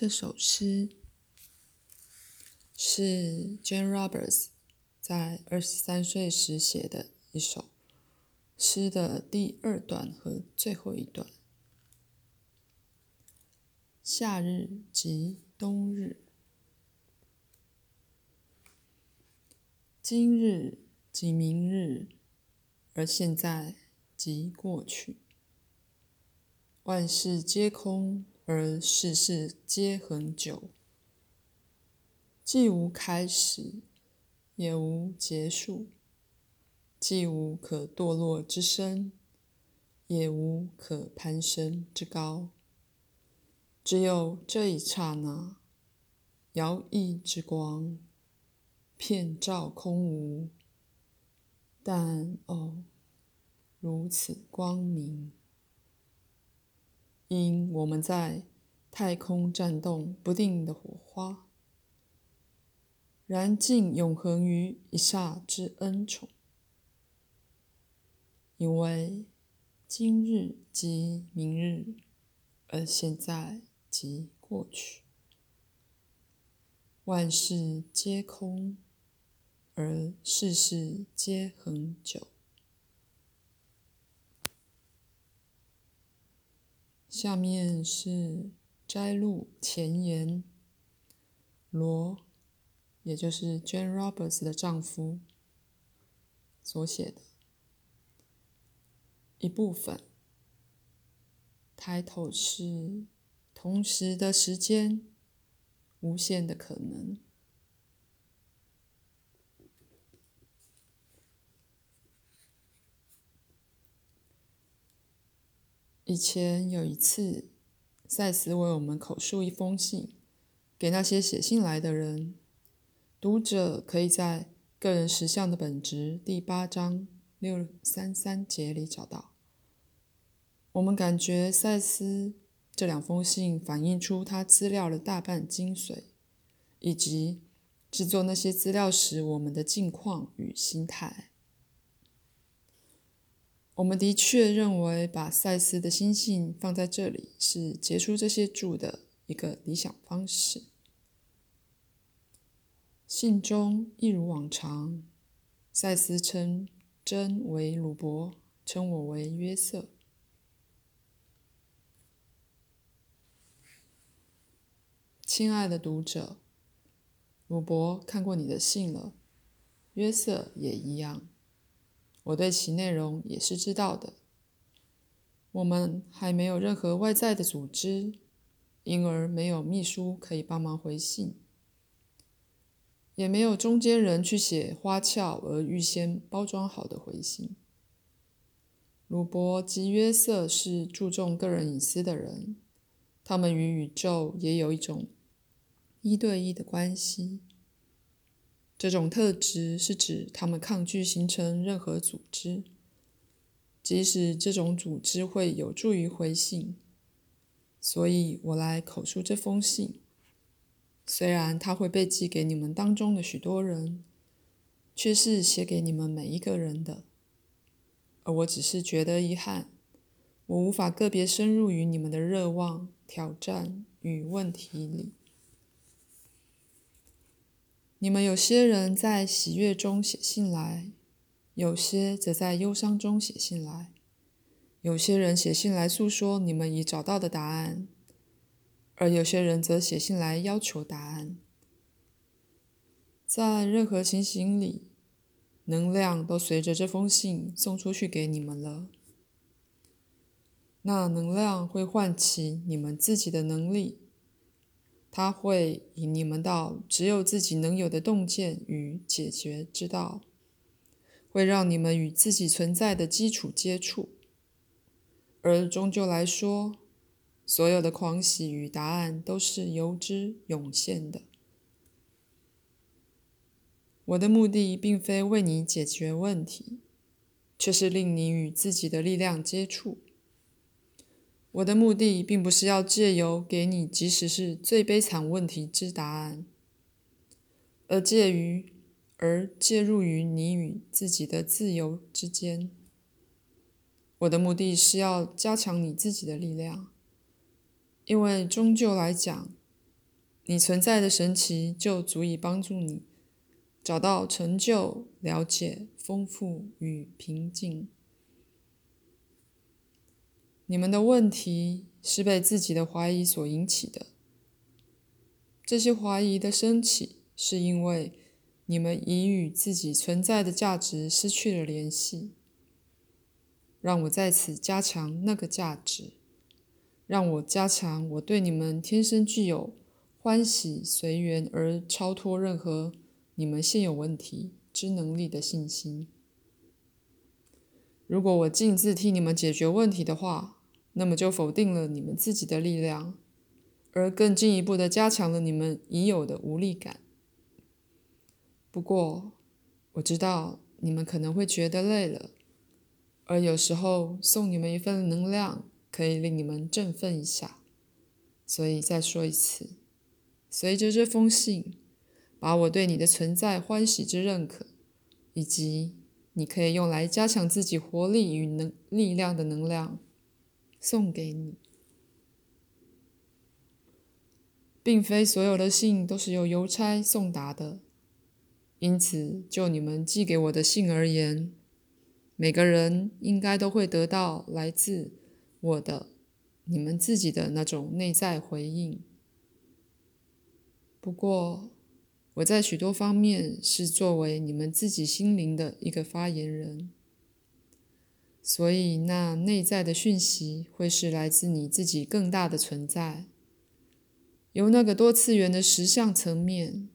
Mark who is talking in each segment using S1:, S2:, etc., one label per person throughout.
S1: 这首诗是 Jane Roberts 在二十三岁时写的一首诗的第二段和最后一段。夏日及冬日，今日及明日，而现在即过去。万事皆空，而世事皆恒久。既无开始，也无结束；既无可堕落之深，也无可攀升之高。只有这一刹那，摇曳之光，遍照空无。但哦，如此光明！因我们在太空战动不定的火花，燃尽永恒于一刹之恩宠。因为今日即明日，而现在即过去。万事皆空，而世事皆恒久。下面是摘录前言，罗，也就是 Jane Roberts 的丈夫所写的一部分。Title 是同时的时间，无限的可能。以前有一次，赛斯为我们口述一封信，给那些写信来的人。读者可以在个人实相的本质第八章六三三节里找到。我们感觉赛斯这两封信反映出他资料的大半精髓，以及制作那些资料时我们的境况与心态。我们的确认为，把赛斯的心性放在这里是结出这些柱的一个理想方式。信中一如往常，赛斯称真为鲁伯，称我为约瑟。亲爱的读者，鲁伯看过你的信了，约瑟也一样。我对其内容也是知道的。我们还没有任何外在的组织，因而没有秘书可以帮忙回信，也没有中间人去写花俏而预先包装好的回信。鲁伯及约瑟是注重个人隐私的人，他们与宇宙也有一种一对一的关系。这种特质是指他们抗拒形成任何组织，即使这种组织会有助于回信。所以我来口述这封信，虽然它会被寄给你们当中的许多人，却是写给你们每一个人的。而我只是觉得遗憾，我无法个别深入于你们的热望、挑战与问题里。你们有些人在喜悦中写信来，有些则在忧伤中写信来。有些人写信来诉说你们已找到的答案，而有些人则写信来要求答案。在任何情形里，能量都随着这封信送出去给你们了。那能量会唤起你们自己的能力。它会引你们到只有自己能有的洞见与解决之道，会让你们与自己存在的基础接触，而终究来说，所有的狂喜与答案都是由之涌现的。我的目的并非为你解决问题，却是令你与自己的力量接触。我的目的并不是要借由给你即使是最悲惨问题之答案，而介于而介入于你与自己的自由之间。我的目的是要加强你自己的力量，因为终究来讲，你存在的神奇就足以帮助你找到成就、了解、丰富与平静。你们的问题是被自己的怀疑所引起的。这些怀疑的升起，是因为你们已与自己存在的价值失去了联系。让我在此加强那个价值，让我加强我对你们天生具有。欢喜随缘而超脱任何你们现有问题之能力的信心。如果我亲自替你们解决问题的话，那么就否定了你们自己的力量，而更进一步的加强了你们已有的无力感。不过，我知道你们可能会觉得累了，而有时候送你们一份能量可以令你们振奋一下，所以再说一次。随着这封信，把我对你的存在欢喜之认可，以及你可以用来加强自己活力与能力量的能量，送给你。并非所有的信都是由邮差送达的，因此就你们寄给我的信而言，每个人应该都会得到来自我的、你们自己的那种内在回应。不过，我在许多方面是作为你们自己心灵的一个发言人，所以那内在的讯息会是来自你自己更大的存在，由那个多次元的实相层面。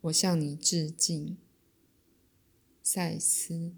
S1: 我向你致敬，赛斯。